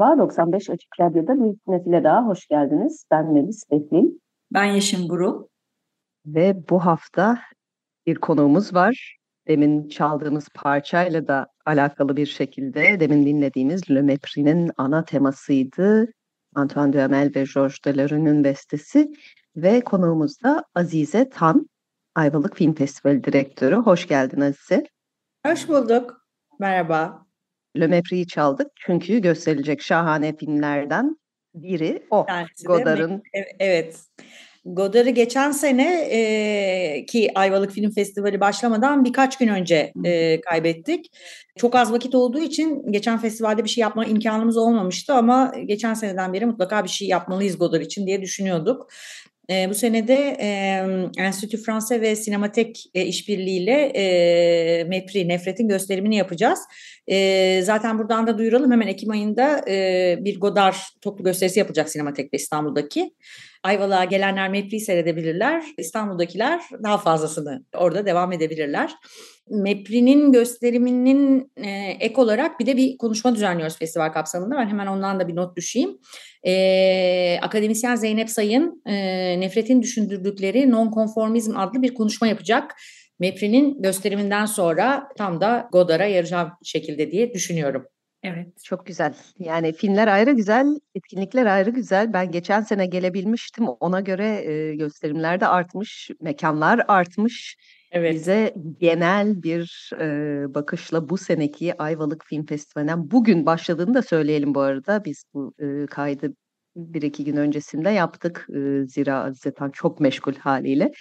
Merhaba, 95 Açık Radyo'da bir sinefile daha hoş geldiniz. Ben Melis Behlin. Ben Yeşim Burul. Ve bu hafta bir konuğumuz var. Demin çaldığımız parçayla da alakalı bir şekilde demin dinlediğimiz Le Mépris'in ana temasıydı. Antoine Duhamel ve Georges Delerro'nun bestesi ve konuğumuz da Azize Tan, Ayvalık Film Festivali Direktörü. Hoş geldin Azize. Hoş bulduk. Merhaba. Le Mépris'i çaldık çünkü gösterilecek şahane filmlerden biri o. Godard'ın. Evet. Godard'ı geçen sene e, ki Ayvalık Film Festivali başlamadan birkaç gün önce e, kaybettik. Çok az vakit olduğu için geçen festivalde bir şey yapma imkanımız olmamıştı ama geçen seneden beri mutlaka bir şey yapmalıyız Godard için diye düşünüyorduk. E, bu senede e, Enstitü Fransa ve Sinematek e, işbirliğiyle e, MEPRI, Nefret'in gösterimini yapacağız. E, zaten buradan da duyuralım hemen Ekim ayında e, bir Godard toplu gösterisi yapacak Sinematek'te İstanbul'daki. Ayvalık'a gelenler MEPRI'yi seyredebilirler. İstanbul'dakiler daha fazlasını orada devam edebilirler. MEPRI'nin gösteriminin e, ek olarak bir de bir konuşma düzenliyoruz festival kapsamında. Ben hemen ondan da bir not düşeyim. E, akademisyen Zeynep Sayın e, nefretin düşündürdükleri nonkonformizm adlı bir konuşma yapacak. MEPRI'nin gösteriminden sonra tam da Godard'a yarayacak şekilde diye düşünüyorum. Evet. Çok güzel. Yani filmler ayrı güzel, etkinlikler ayrı güzel. Ben geçen sene gelebilmiştim. Ona göre e, gösterimler de artmış, mekanlar artmış. Evet. Bize genel bir e, bakışla bu seneki Ayvalık Film Festivali'nden bugün başladığını da söyleyelim bu arada. Biz bu e, kaydı bir iki gün öncesinde yaptık. E, zira zaten çok meşgul haliyle.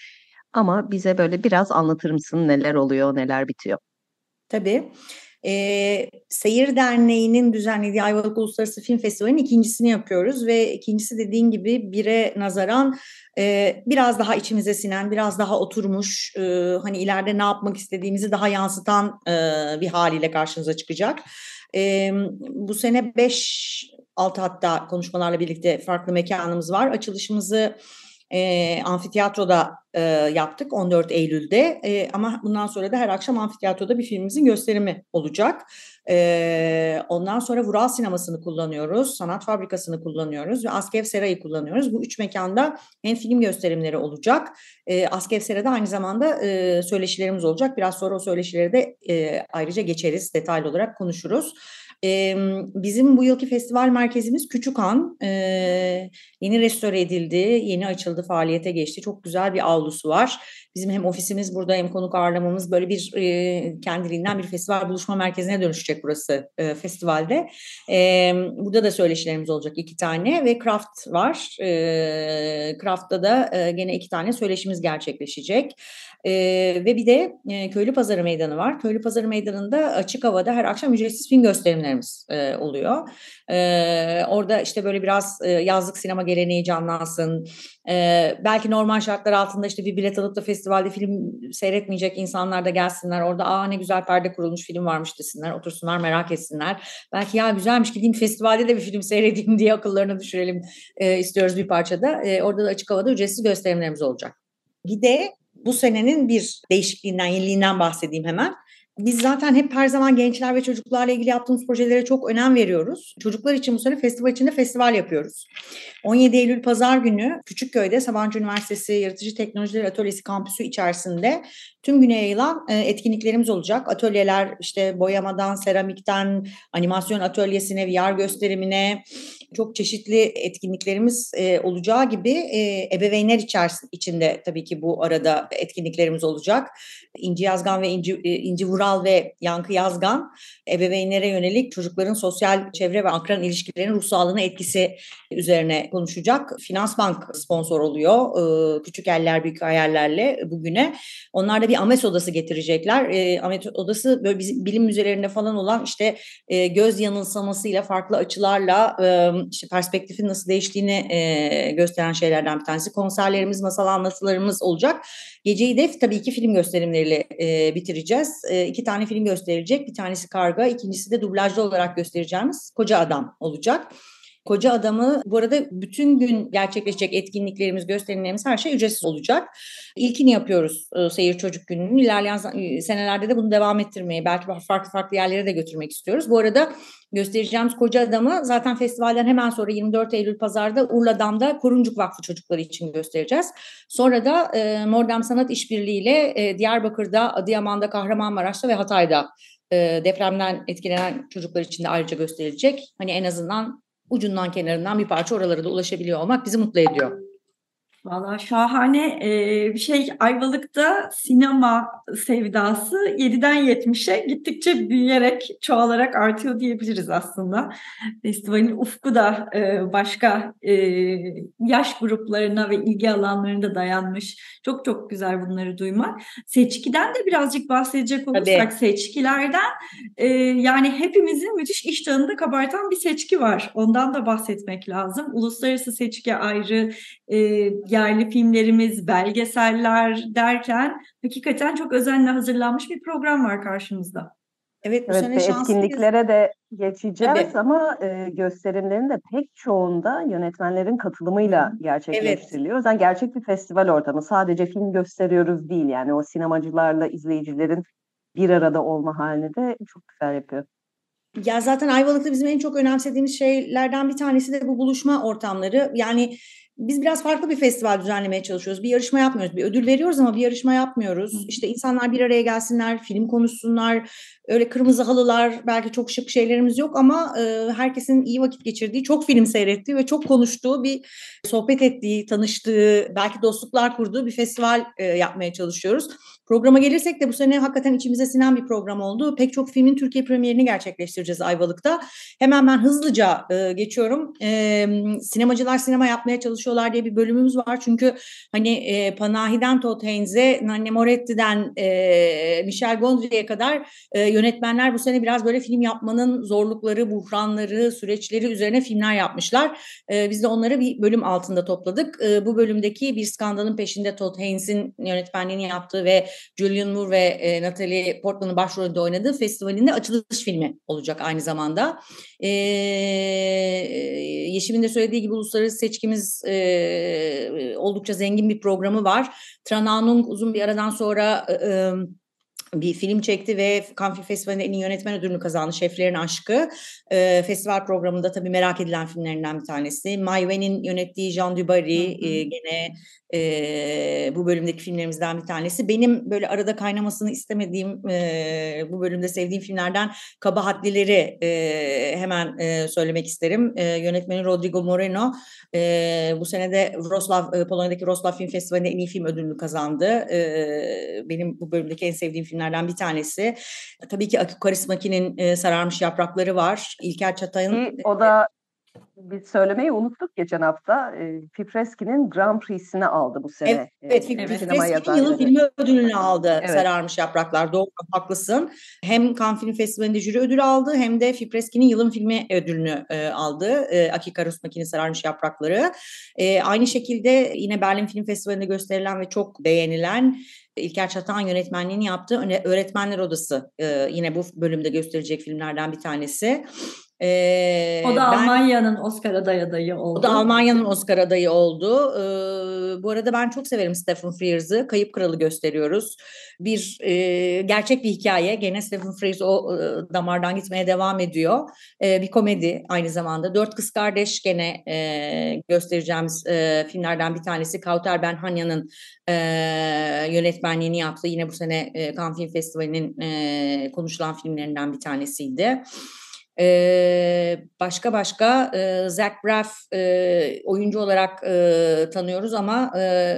Ama bize böyle biraz anlatır mısın neler oluyor, neler bitiyor? Tabii. E, Seyir Derneği'nin düzenlediği Ayvalık Uluslararası Film Festivali'nin ikincisini yapıyoruz ve ikincisi dediğin gibi bire nazaran e, biraz daha içimize sinen, biraz daha oturmuş, e, hani ileride ne yapmak istediğimizi daha yansıtan e, bir haliyle karşınıza çıkacak. E, bu sene 5 altı hatta konuşmalarla birlikte farklı mekanımız var. Açılışımızı e, amfiteyatroda e, yaptık 14 Eylül'de e, ama bundan sonra da her akşam amfiteyatroda bir filmimizin gösterimi olacak. E, ondan sonra Vural Sineması'nı kullanıyoruz, Sanat Fabrikası'nı kullanıyoruz ve Askev Sera'yı kullanıyoruz. Bu üç mekanda hem film gösterimleri olacak. E, Askev Sera'da aynı zamanda e, söyleşilerimiz olacak. Biraz sonra o söyleşileri de e, ayrıca geçeriz, detaylı olarak konuşuruz. E, bizim bu yılki festival merkezimiz Küçükhan. E, yeni restore edildi, yeni açıldı, faaliyete geçti. Çok güzel bir avlusu var. Bizim hem ofisimiz burada hem konuk ağırlamamız böyle bir e, kendiliğinden bir festival buluşma merkezine dönüşecek burası e, festivalde. E, burada da söyleşilerimiz olacak iki tane ve Craft var. E, Craft'ta da e, gene iki tane söyleşimiz gerçekleşecek. E, ve bir de e, Köylü Pazarı Meydanı var. Köylü Pazarı Meydanı'nda açık havada her akşam ücretsiz film gösterimlerimiz e, oluyor. E, orada işte böyle biraz e, yazlık sinema geleneği canlansın. E, belki normal şartlar altında işte bir bilet alıp da festivalde film seyretmeyecek insanlar da gelsinler. Orada aa ne güzel perde kurulmuş film varmış desinler. Otursunlar merak etsinler. Belki ya güzelmiş gideyim festivalde de bir film seyredeyim diye akıllarını düşürelim e, istiyoruz bir parçada. E, orada da açık havada ücretsiz gösterimlerimiz olacak. Bir de bu senenin bir değişikliğinden, yeniliğinden bahsedeyim hemen. Biz zaten hep her zaman gençler ve çocuklarla ilgili yaptığımız projelere çok önem veriyoruz. Çocuklar için bu sene festival içinde festival yapıyoruz. 17 Eylül Pazar günü Küçükköy'de Sabancı Üniversitesi Yaratıcı Teknolojiler Atölyesi kampüsü içerisinde tüm güne yayılan e, etkinliklerimiz olacak. Atölyeler işte boyamadan, seramikten, animasyon atölyesine, VR gösterimine çok çeşitli etkinliklerimiz e, olacağı gibi e, ebeveynler içerisinde içinde tabii ki bu arada etkinliklerimiz olacak. İnci Yazgan ve İnci, İnci Vural Ural ve Yankı Yazgan ebeveynlere yönelik çocukların sosyal çevre ve akran ilişkilerinin ruh sağlığına etkisi üzerine konuşacak. Finans Bank sponsor oluyor. Küçük eller büyük hayallerle bugüne. Onlar da bir Ames odası getirecekler. E, Ames odası böyle bizim bilim müzelerinde falan olan işte e, göz yanılsamasıyla farklı açılarla e, işte perspektifin nasıl değiştiğini e, gösteren şeylerden bir tanesi. Konserlerimiz, masal anlatılarımız olacak. Geceyi de tabii ki film gösterimleriyle e, bitireceğiz. E, iki tane film gösterilecek. Bir tanesi Karga, ikincisi de dublajlı olarak göstereceğimiz Koca Adam olacak. Koca Adamı bu arada bütün gün gerçekleşecek etkinliklerimiz, gösterimlerimiz her şey ücretsiz olacak. İlkini yapıyoruz e, Seyir Çocuk Günü'nün. İlerleyen e, senelerde de bunu devam ettirmeyi, belki farklı farklı yerlere de götürmek istiyoruz. Bu arada göstereceğimiz Koca Adamı zaten festivalden hemen sonra 24 Eylül Pazar'da Urla'dan Koruncuk Vakfı çocukları için göstereceğiz. Sonra da e, Mordem Sanat İşbirliği ile e, Diyarbakır'da, Adıyaman'da, Kahramanmaraş'ta ve Hatay'da e, depremden etkilenen çocuklar için de ayrıca gösterilecek. Hani en azından ucundan kenarından bir parça oralara da ulaşabiliyor olmak bizi mutlu ediyor. Valla şahane ee, bir şey Ayvalık'ta sinema sevdası 7'den 70'e gittikçe büyüyerek çoğalarak artıyor diyebiliriz aslında. Festivalin ufku da e, başka e, yaş gruplarına ve ilgi alanlarına dayanmış. Çok çok güzel bunları duymak. Seçkiden de birazcık bahsedecek olursak Tabii. seçkilerden e, yani hepimizin müthiş iştahını da kabartan bir seçki var. Ondan da bahsetmek lazım. Uluslararası seçki ayrı, e, yerli filmlerimiz, belgeseller derken hakikaten çok özenle hazırlanmış bir program var karşımızda. Evet, bu evet, sene etkinliklere de geçeceğiz Tabii. ama e, gösterimlerin de pek çoğunda yönetmenlerin katılımıyla gerçekleştiriliyor. Evet. O yüzden gerçek bir festival ortamı. Sadece film gösteriyoruz değil yani o sinemacılarla izleyicilerin bir arada olma halini de çok güzel yapıyor. Ya zaten Ayvalık'ta bizim en çok önemsediğimiz şeylerden bir tanesi de bu buluşma ortamları. Yani biz biraz farklı bir festival düzenlemeye çalışıyoruz. Bir yarışma yapmıyoruz. Bir ödül veriyoruz ama bir yarışma yapmıyoruz. İşte insanlar bir araya gelsinler, film konuşsunlar. Öyle kırmızı halılar, belki çok şık şeylerimiz yok ama e, herkesin iyi vakit geçirdiği, çok film seyrettiği ve çok konuştuğu bir sohbet ettiği, tanıştığı, belki dostluklar kurduğu bir festival e, yapmaya çalışıyoruz. Programa gelirsek de bu sene hakikaten içimize sinen bir program oldu. Pek çok filmin Türkiye premierini gerçekleştireceğiz Ayvalık'ta. Hemen ben hızlıca e, geçiyorum. E, sinemacılar sinema yapmaya çalışıyorlar diye bir bölümümüz var. Çünkü hani e, Panahi'den Todd Haynes'e, Nanne Moretti'den e, Michel Gondry'e kadar e, yönetmenler bu sene biraz böyle film yapmanın zorlukları, buhranları, süreçleri üzerine filmler yapmışlar. E, biz de onları bir bölüm altında topladık. E, bu bölümdeki bir skandalın peşinde Todd Haynes'in yönetmenliğini yaptığı ve Julian Moore ve e, Natalie Portman'ın başrolünde oynadığı festivalinde açılış filmi olacak aynı zamanda. E, Yeşim'in de söylediği gibi uluslararası seçkimiz e, oldukça zengin bir programı var. Trananung uzun bir aradan sonra... E, bir film çekti ve Cannes Festivali'nde en iyi yönetmen ödülünü kazandı. Şeflerin Aşkı. E, festival programında tabii merak edilen filmlerinden bir tanesi. Mai Wen'in yönettiği Jean Dubarry e, gene e, bu bölümdeki filmlerimizden bir tanesi. Benim böyle arada kaynamasını istemediğim, e, bu bölümde sevdiğim filmlerden Kabahatlileri e, hemen e, söylemek isterim. E, yönetmeni Rodrigo Moreno e, bu sene de Wrocław, e, Polonya'daki Wrocław Film Festivali'nde en iyi film ödülünü kazandı. E, benim bu bölümdeki en sevdiğim filmlerden bir tanesi. Tabii ki Akü Karismaki'nin e, Sararmış Yaprakları var. İlker Çatay'ın... O da biz söylemeyi unuttuk geçen hafta. E, Fipreski'nin Grand Prix'sini aldı bu sene. Evet, evet Fipreski'nin yılın filmi ödülünü aldı evet. Sararmış Yapraklar. Doğru, haklısın. Hem Cannes Film Festivali'nde jüri ödülü aldı hem de Fipreski'nin yılın filmi ödülünü e, aldı. E, Aki Karusmaki'nin Sararmış Yaprakları. E, aynı şekilde yine Berlin Film Festivali'nde gösterilen ve çok beğenilen İlker Çatan yönetmenliğini yaptığı Öğretmenler Odası e, yine bu bölümde gösterecek filmlerden bir tanesi. Ee, o da Almanya'nın Oscar adayı oldu. O da Almanya'nın Oscar adayı oldu. Ee, bu arada ben çok severim Stephen Frears'ı. Kayıp Kralı gösteriyoruz. Bir e, gerçek bir hikaye. Gene Stephen Frears o e, damardan gitmeye devam ediyor. E, bir komedi aynı zamanda. Dört Kız Kardeş gene e, göstereceğimiz e, filmlerden bir tanesi. Kauter Ben Hanya'nın e, yönetmenliğini yaptı. Yine bu sene e, Cannes Film Festivali'nin e, konuşulan filmlerinden bir tanesiydi. E, başka başka e, Zach Braff e, oyuncu olarak e, tanıyoruz ama e,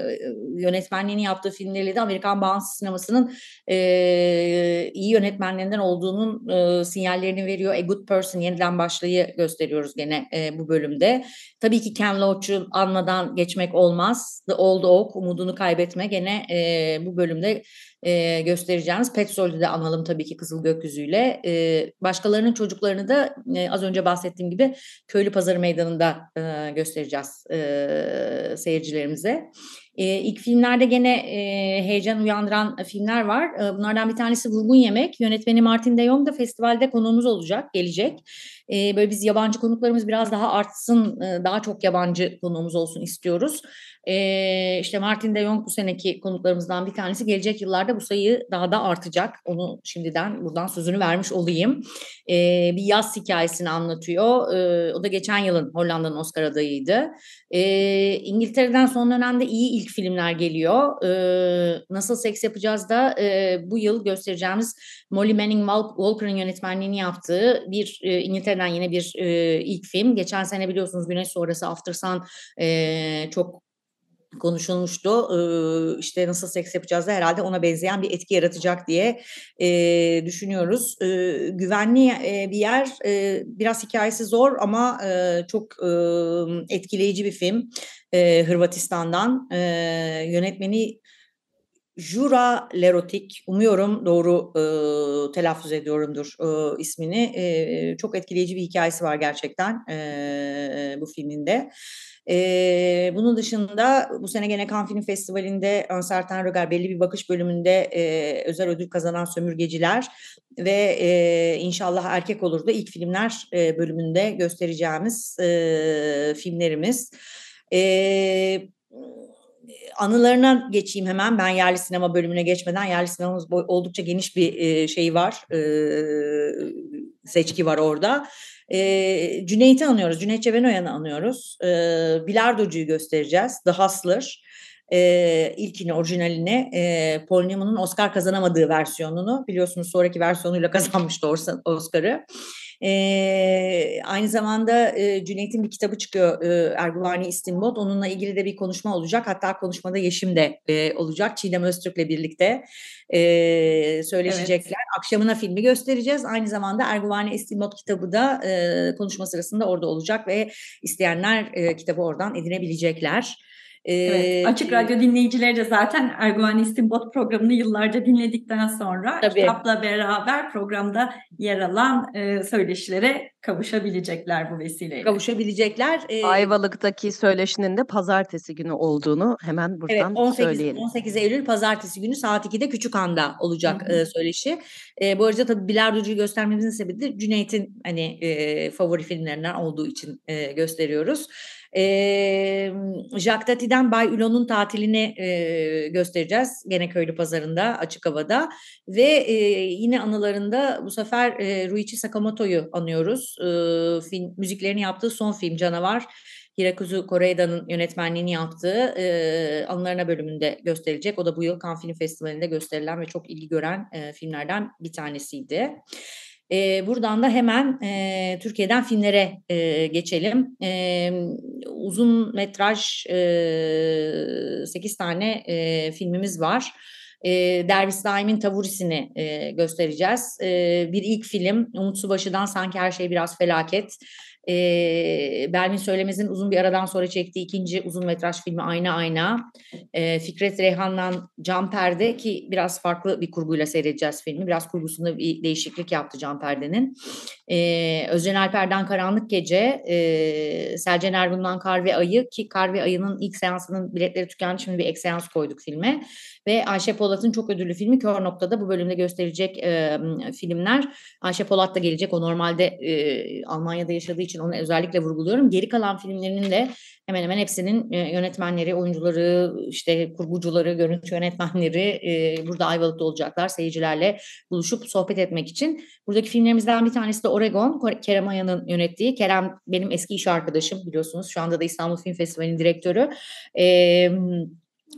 yönetmenliğini yaptığı filmleriyle de Amerikan bağımsız sinemasının e, iyi yönetmenlerinden olduğunun e, sinyallerini veriyor. A Good Person yeniden başlayı gösteriyoruz gene e, bu bölümde. Tabii ki Ken Loach'u anmadan geçmek olmaz. The Old Oak, umudunu kaybetme gene e, bu bölümde e, göstereceğimiz. Petzold'u de analım tabii ki Kızıl Gökyüzü'yle. E, başkalarının çocuklarını da e, az önce bahsettiğim gibi Köylü Pazarı Meydanı'nda e, göstereceğiz e, seyircilerimize. E, ilk filmlerde gene e, heyecan uyandıran filmler var. E, bunlardan bir tanesi Vurgun Yemek. Yönetmeni Martin de Jong da festivalde konuğumuz olacak, gelecek. E, böyle biz yabancı konuklarımız biraz daha artsın, e, daha çok yabancı konuğumuz olsun istiyoruz. E, işte Martin de Jong bu seneki konuklarımızdan bir tanesi. Gelecek yıllarda bu sayı daha da artacak. Onu şimdiden buradan sözünü vermiş olayım. E, bir yaz hikayesini anlatıyor. E, o da geçen yılın Hollanda'nın Oscar adayıydı. E, İngiltere'den son dönemde iyi ilk filmler geliyor. E, Nasıl Seks Yapacağız da e, bu yıl göstereceğimiz Molly Manning Walker'ın yönetmenliğini yaptığı bir e, İngiltere'den yine bir e, ilk film. Geçen sene biliyorsunuz Güneş Sonrası After Sun e, çok konuşulmuştu. Ee, işte nasıl seks yapacağız da herhalde ona benzeyen bir etki yaratacak diye düşünüyoruz. Güvenli bir yer, biraz hikayesi zor ama çok etkileyici bir film. Hırvatistan'dan yönetmeni Jura Lerotik, umuyorum doğru e, telaffuz ediyorumdur e, ismini. E, çok etkileyici bir hikayesi var gerçekten e, bu filminde. E, bunun dışında bu sene gene Cannes Film Festivali'nde Önserten Röger belli bir bakış bölümünde e, özel ödül kazanan Sömürgeciler ve e, inşallah erkek olur da ilk filmler e, bölümünde göstereceğimiz e, filmlerimiz. E, anılarına geçeyim hemen. Ben yerli sinema bölümüne geçmeden yerli sinemamız oldukça geniş bir e, şey var. E, seçki var orada. E, Cüneyt'i anıyoruz. Cüneyt Çevenoyan'ı anıyoruz. E, Bilardocu'yu göstereceğiz. The Hustler. E, ilkini, orijinalini e, Paul Newman'ın Oscar kazanamadığı versiyonunu biliyorsunuz sonraki versiyonuyla kazanmıştı Oscar'ı. E, aynı zamanda e, Cüneyt'in bir kitabı çıkıyor e, Erguvani İstinbot. Onunla ilgili de bir konuşma olacak. Hatta konuşmada Yeşim de e, olacak. Çiğdem Öztürk'le birlikte e, söyleşecekler. Evet. Akşamına filmi göstereceğiz. Aynı zamanda Erguvani İstinbot kitabı da e, konuşma sırasında orada olacak ve isteyenler e, kitabı oradan edinebilecekler. Evet, Açık Radyo dinleyicileri de zaten Erguvan İstinbot programını yıllarca dinledikten sonra tabii. kitapla beraber programda yer alan e, söyleşilere kavuşabilecekler bu vesileyle. Kavuşabilecekler. E, Ayvalık'taki söyleşinin de pazartesi günü olduğunu hemen buradan evet, 18, söyleyelim. 18 Eylül pazartesi günü saat 2'de Küçükhan'da olacak e, söyleşi. E, bu arada tabii Bilardocu'yu göstermemizin sebebi de Cüneyt'in hani e, favori filmlerinden olduğu için e, gösteriyoruz. E, Jacques Tati'den Bay Ulon'un tatilini e, göstereceğiz. Gene Köylü Pazarı'nda, açık havada. Ve e, yine anılarında bu sefer e, Ruichi Sakamoto'yu anıyoruz. E, film, müziklerini yaptığı son film Canavar. Hirakuzu Koreeda'nın yönetmenliğini yaptığı e, anılarına bölümünde gösterilecek. O da bu yıl Cannes Film Festivali'nde gösterilen ve çok ilgi gören e, filmlerden bir tanesiydi. E, buradan da hemen e, Türkiye'den filmlere e, geçelim. E, uzun metraj e, 8 tane e, filmimiz var. E, Derviş Daim'in Tavurisini e, göstereceğiz. E, bir ilk film Umut Subaşı'dan Sanki Her Şey Biraz Felaket. E, Belmin Söylemez'in uzun bir aradan sonra çektiği ikinci uzun metraj filmi Ayna Ayna. E, Fikret Reyhan'dan Can Perde ki biraz farklı bir kurguyla seyredeceğiz filmi. Biraz kurgusunda bir değişiklik yaptı Can Perde'nin. E, Özcan Alper'den Karanlık Gece, e, Selcan Ergun'dan Kar ve Ayı ki Kar ve Ayı'nın ilk seansının biletleri tükendi. Şimdi bir ek seans koyduk filme. Ve Ayşe Polat'ın çok ödüllü filmi Kör Noktada bu bölümde gösterecek e, filmler. Ayşe Polat da gelecek. O normalde e, Almanya'da yaşadığı için onu özellikle vurguluyorum. Geri kalan filmlerinin de hemen hemen hepsinin e, yönetmenleri, oyuncuları, işte kurgucuları, görüntü yönetmenleri e, burada Ayvalık'ta olacaklar. Seyircilerle buluşup sohbet etmek için. Buradaki filmlerimizden bir tanesi de Oregon. Kerem Aya'nın yönettiği. Kerem benim eski iş arkadaşım biliyorsunuz. Şu anda da İstanbul Film Festivali'nin direktörü. Eee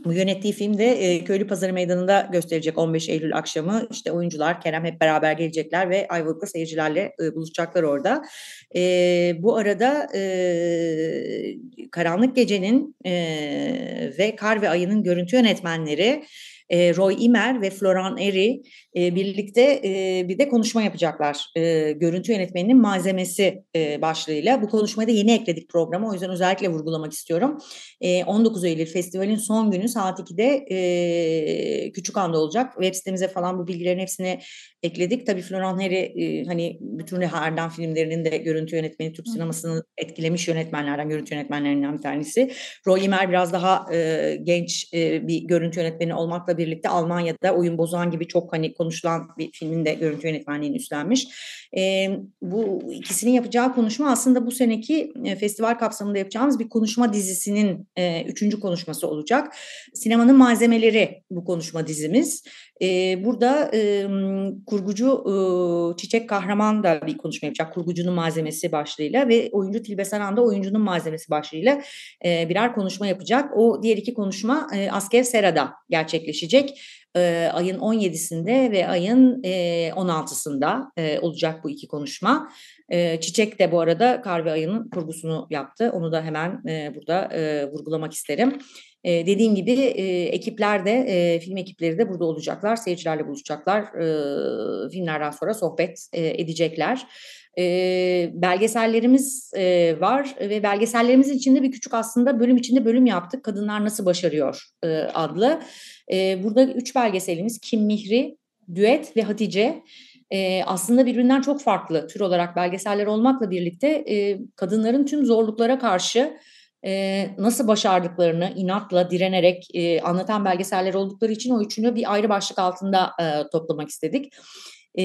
yönettiği film de e, Köylü Pazarı Meydanı'nda gösterecek 15 Eylül akşamı. İşte oyuncular Kerem hep beraber gelecekler ve Ayvalık'ta seyircilerle e, buluşacaklar orada. E, bu arada e, Karanlık Gece'nin e, ve Kar ve Ayı'nın görüntü yönetmenleri e, Roy Imer ve Floran Eri e, birlikte e, bir de konuşma yapacaklar. E, görüntü yönetmeninin malzemesi e, başlığıyla. Bu konuşmayı da yeni ekledik programa. O yüzden özellikle vurgulamak istiyorum. E, 19 Eylül festivalin son günü saat 2'de e, Küçükhan'da olacak. Web sitemize falan bu bilgilerin hepsini ekledik. Tabii Floran Eri e, hani bütün Erdem filmlerinin de görüntü yönetmeni, Türk sinemasını etkilemiş yönetmenlerden, görüntü yönetmenlerinden bir tanesi. Roy Imer biraz daha e, genç e, bir görüntü yönetmeni olmakla birlikte Almanya'da Oyun Bozan gibi çok hani konuşulan bir filmin de görüntü yönetmenliğini üstlenmiş. E, bu ikisinin yapacağı konuşma aslında bu seneki e, festival kapsamında yapacağımız bir konuşma dizisinin e, üçüncü konuşması olacak. Sinemanın malzemeleri bu konuşma dizimiz. E, burada e, kurgucu e, Çiçek Kahraman da bir konuşma yapacak. Kurgucunun malzemesi başlığıyla ve oyuncu Tilbe Saran da oyuncunun malzemesi başlığıyla e, birer konuşma yapacak. O diğer iki konuşma e, Asker Sera'da gerçekleşecek. E, ayın 17'sinde ve ayın e, 16'sında e, olacak bu iki konuşma. E, Çiçek de bu arada Kar ve Ayı'nın kurgusunu yaptı. Onu da hemen e, burada e, vurgulamak isterim. E, dediğim gibi e, ekipler de, e, film ekipleri de burada olacaklar. Seyircilerle buluşacaklar. E, filmlerden sonra sohbet e, edecekler. E, belgesellerimiz e, var ve belgesellerimizin içinde bir küçük aslında bölüm içinde bölüm yaptık. Kadınlar Nasıl Başarıyor e, adlı. E, burada üç belgeselimiz Kim Mihri, Düet ve Hatice e, aslında birbirinden çok farklı tür olarak belgeseller olmakla birlikte e, kadınların tüm zorluklara karşı e, nasıl başardıklarını inatla, direnerek e, anlatan belgeseller oldukları için o üçünü bir ayrı başlık altında e, toplamak istedik. Ee,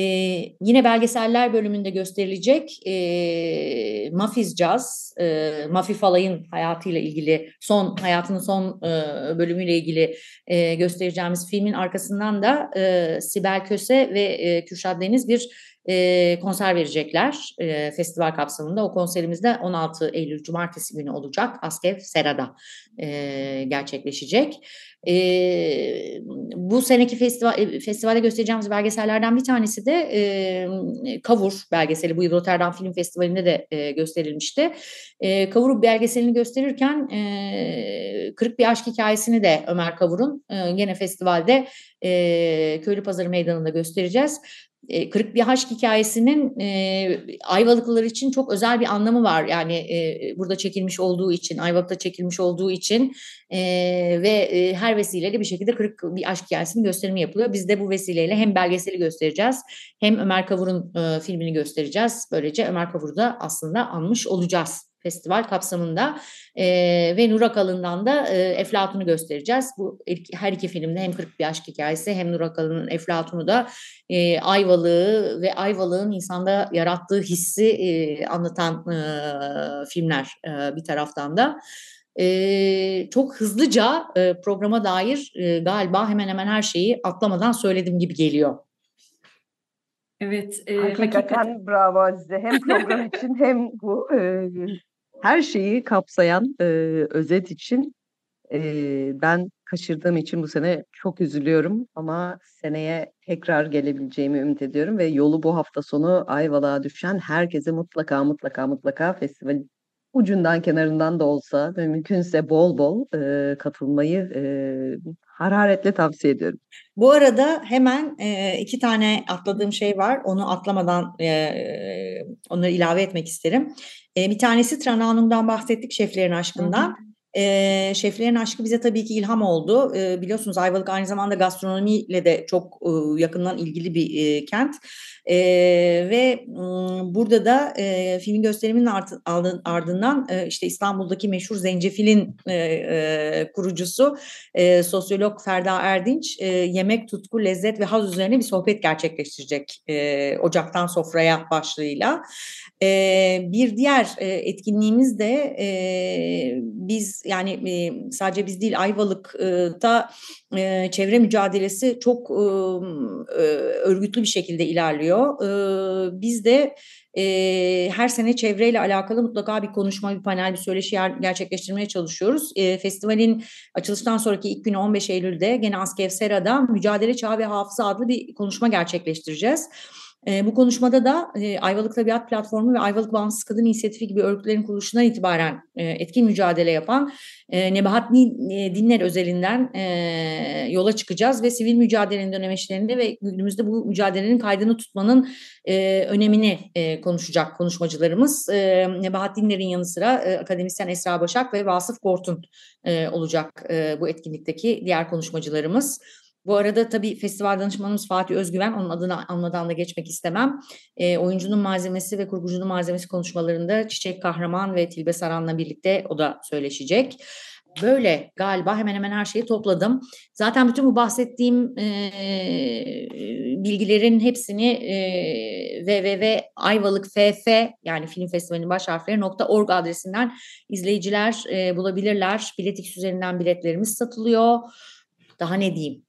yine belgeseller bölümünde gösterilecek e, Mafiz Jazz, e, Mafi Falay'ın hayatıyla ilgili, son hayatının son e, bölümüyle ilgili e, göstereceğimiz filmin arkasından da e, Sibel Köse ve e, Kürşat Deniz bir e, konser verecekler e, festival kapsamında. O konserimiz de 16 Eylül Cumartesi günü olacak. Askev Sera'da e, gerçekleşecek. E, bu seneki festival, festivalde göstereceğimiz belgesellerden bir tanesi de e, Kavur belgeseli. Bu yıl Rotterdam Film Festivali'nde de e, gösterilmişti. E, Kavur belgeselini gösterirken e, Kırık Bir Aşk Hikayesini de Ömer Kavur'un e, gene festivalde e, Köylü Pazarı Meydanı'nda göstereceğiz e, Kırık Bir Haşk hikayesinin e, Ayvalıklılar için çok özel bir anlamı var. Yani e, burada çekilmiş olduğu için, Ayvalık'ta çekilmiş olduğu için e, ve e, her vesileyle bir şekilde Kırık Bir Aşk hikayesinin gösterimi yapılıyor. Biz de bu vesileyle hem belgeseli göstereceğiz hem Ömer Kavur'un e, filmini göstereceğiz. Böylece Ömer Kavur'u da aslında anmış olacağız festival kapsamında e, ve Nur Akalın'dan da e, Eflatun'u göstereceğiz. Bu her iki filmde hem 40 bir aşk hikayesi hem Nur Akalın'ın Eflatun'u da e, Ayvalık'ı ve Ayvalık'ın insanda yarattığı hissi e, anlatan e, filmler e, bir taraftan da. E, çok hızlıca e, programa dair e, galiba hemen hemen her şeyi atlamadan söylediğim gibi geliyor. Evet, e, hakikaten, hakikaten bravo Azize. Hem program için hem bu e, her şeyi kapsayan e, özet için e, ben kaçırdığım için bu sene çok üzülüyorum ama seneye tekrar gelebileceğimi ümit ediyorum ve yolu bu hafta sonu Ayvalık'a düşen herkese mutlaka mutlaka mutlaka festival ucundan kenarından da olsa ve mümkünse bol bol e, katılmayı e, hararetle tavsiye ediyorum. Bu arada hemen e, iki tane atladığım şey var. Onu atlamadan e, onları ilave etmek isterim. E, bir tanesi Trananum'dan bahsettik şeflerin aşkından. Hı hı. E, şeflerin aşkı bize tabii ki ilham oldu. E, biliyorsunuz Ayvalık aynı zamanda gastronomiyle de çok e, yakından ilgili bir e, kent. E, ve burada da e, film gösteriminin art, ardından e, işte İstanbul'daki meşhur Zencefil'in e, e, kurucusu e, sosyolog Ferda Erdinç e, yemek, tutku, lezzet ve haz üzerine bir sohbet gerçekleştirecek e, Ocaktan Sofraya başlığıyla. E, bir diğer e, etkinliğimiz de e, biz yani e, sadece biz değil Ayvalık'ta çevre mücadelesi çok örgütlü bir şekilde ilerliyor. Biz de her sene çevreyle alakalı mutlaka bir konuşma, bir panel, bir söyleşi gerçekleştirmeye çalışıyoruz. Festivalin açılıştan sonraki ilk günü 15 Eylül'de gene Askevsera'da Mücadele Çağı ve Hafıza adlı bir konuşma gerçekleştireceğiz. E, bu konuşmada da e, Ayvalık Tabiat Platformu ve Ayvalık Bağımsız Kadın İnisiyatifi gibi örgütlerin kuruluşundan itibaren e, etkin mücadele yapan e, Nebahat Dinler özelinden e, yola çıkacağız ve sivil mücadelenin dönemeçlerini ve günümüzde bu mücadelenin kaydını tutmanın e, önemini e, konuşacak konuşmacılarımız. E, Nebahat Dinler'in yanı sıra e, akademisyen Esra Başak ve Vasıf Kortun e, olacak e, bu etkinlikteki diğer konuşmacılarımız. Bu arada tabii festival danışmanımız Fatih Özgüven, onun adını anmadan da geçmek istemem. E, oyuncunun malzemesi ve kurgucunun malzemesi konuşmalarında Çiçek Kahraman ve Tilbe Saran'la birlikte o da söyleşecek. Böyle galiba hemen hemen her şeyi topladım. Zaten bütün bu bahsettiğim e, bilgilerin hepsini e, www.ayvalıkff yani film festivalinin baş harfleri .org adresinden izleyiciler e, bulabilirler. Biletix üzerinden biletlerimiz satılıyor. Daha ne diyeyim?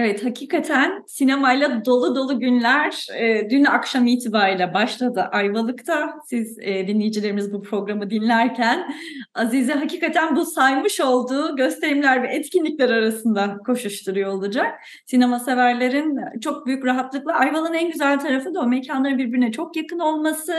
Evet hakikaten sinemayla dolu dolu günler e, dün akşam itibariyle başladı Ayvalık'ta. Siz e, dinleyicilerimiz bu programı dinlerken Azize hakikaten bu saymış olduğu gösterimler ve etkinlikler arasında koşuşturuyor olacak. Sinema severlerin çok büyük rahatlıkla Ayvalık'ın en güzel tarafı da o mekanların birbirine çok yakın olması.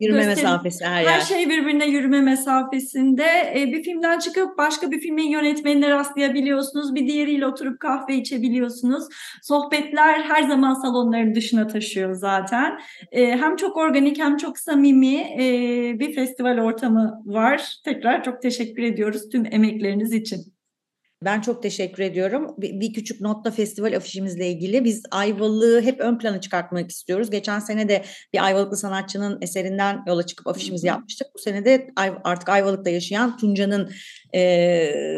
Yürüme gösterim, mesafesi her, her yer. şey birbirine yürüme mesafesinde. E, bir filmden çıkıp başka bir filmin yönetmenine rastlayabiliyorsunuz. Bir diğeriyle oturup kahve içebiliyorsunuz yapıyorsunuz. Sohbetler her zaman salonların dışına taşıyor zaten. E, hem çok organik hem çok samimi e, bir festival ortamı var. Tekrar çok teşekkür ediyoruz tüm emekleriniz için. Ben çok teşekkür ediyorum. Bir, bir küçük notla festival afişimizle ilgili biz Ayvalık'ı hep ön plana çıkartmak istiyoruz. Geçen sene de bir Ayvalıklı sanatçının eserinden yola çıkıp afişimizi yapmıştık. Bu sene de artık Ayvalık'ta yaşayan Tunca'nın e,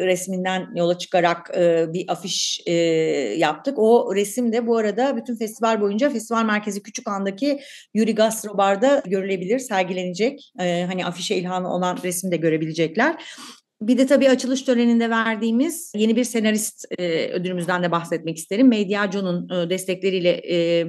resminden yola çıkarak e, bir afiş e, yaptık. O resim de bu arada bütün festival boyunca festival merkezi Küçük An'daki Yuri Gastro Bar'da görülebilir, sergilenecek. E, hani afişe ilhamı olan resim de görebilecekler. Bir de tabii açılış töreninde verdiğimiz yeni bir senarist e, ödülümüzden de bahsetmek isterim. Mediaco'nun e, destekleriyle e,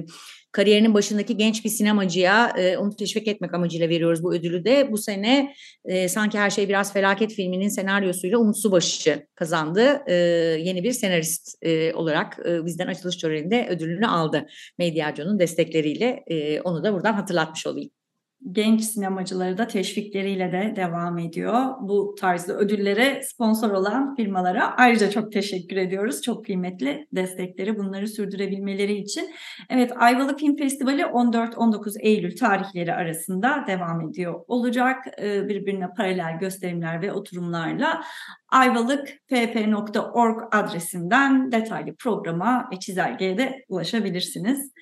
kariyerinin başındaki genç bir sinemacıya e, onu teşvik etmek amacıyla veriyoruz bu ödülü de. Bu sene e, sanki her şey biraz felaket filminin senaryosuyla Umut Subaşı kazandı. E, yeni bir senarist e, olarak e, bizden açılış töreninde ödülünü aldı. Mediaco'nun destekleriyle e, onu da buradan hatırlatmış olayım genç sinemacıları da teşvikleriyle de devam ediyor. Bu tarzda ödüllere sponsor olan firmalara ayrıca çok teşekkür ediyoruz. Çok kıymetli destekleri bunları sürdürebilmeleri için. Evet Ayvalık Film Festivali 14-19 Eylül tarihleri arasında devam ediyor olacak. Ee, birbirine paralel gösterimler ve oturumlarla ayvalıkpp.org adresinden detaylı programa ve çizelgeye de ulaşabilirsiniz.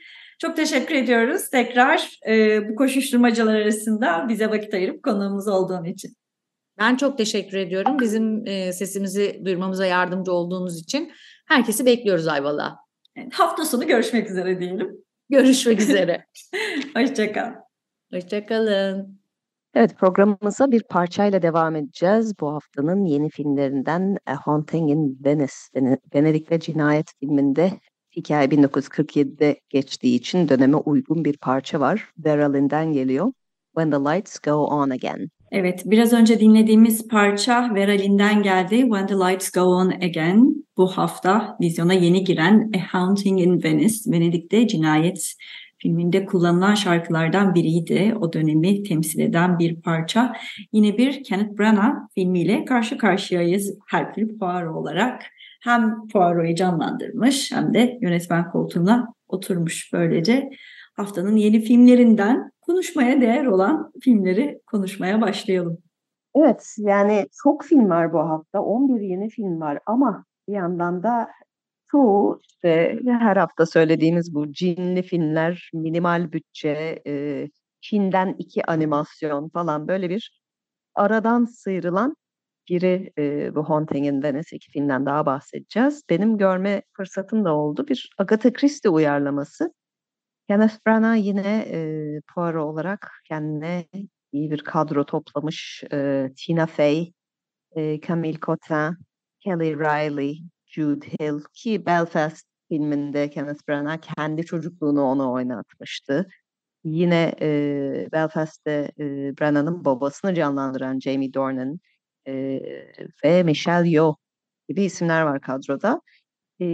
Çok teşekkür ediyoruz tekrar e, bu koşuşturmacalar arasında bize vakit ayırıp konuğumuz olduğun için. Ben çok teşekkür ediyorum. Bizim e, sesimizi duyurmamıza yardımcı olduğunuz için. Herkesi bekliyoruz Ayvalık'a. Evet, hafta sonu görüşmek üzere diyelim. Görüşmek üzere. Hoşçakal. Hoşçakalın. Evet programımıza bir parçayla devam edeceğiz. Bu haftanın yeni filmlerinden A Haunting in Venice, Venedik'te Cinayet filminde Hikaye 1947'de geçtiği için döneme uygun bir parça var. Vera geliyor. When the Lights Go On Again. Evet, biraz önce dinlediğimiz parça Vera Lynn'den geldi. When the Lights Go On Again. Bu hafta vizyona yeni giren A Haunting in Venice, Venedik'te cinayet filminde kullanılan şarkılardan biriydi. O dönemi temsil eden bir parça. Yine bir Kenneth Branagh filmiyle karşı karşıyayız Hercule Poirot olarak hem Poirot'u canlandırmış hem de yönetmen koltuğuna oturmuş böylece. Haftanın yeni filmlerinden konuşmaya değer olan filmleri konuşmaya başlayalım. Evet yani çok film var bu hafta. 11 yeni film var ama bir yandan da çoğu işte her hafta söylediğimiz bu cinli filmler, minimal bütçe, e, Çin'den iki animasyon falan böyle bir aradan sıyrılan biri e, bu Haunting in Venice iki filmden daha bahsedeceğiz. Benim görme fırsatım da oldu. Bir Agatha Christie uyarlaması. Kenneth Branagh yine e, Poirot olarak kendine iyi bir kadro toplamış. E, Tina Fey, e, Camille Cotin, Kelly Riley, Jude Hill ki Belfast filminde Kenneth Branagh kendi çocukluğunu ona oynatmıştı. Yine e, Belfast'te e, Branagh'ın babasını canlandıran Jamie Dornan e, ve Michelle Yeoh gibi isimler var kadroda. E,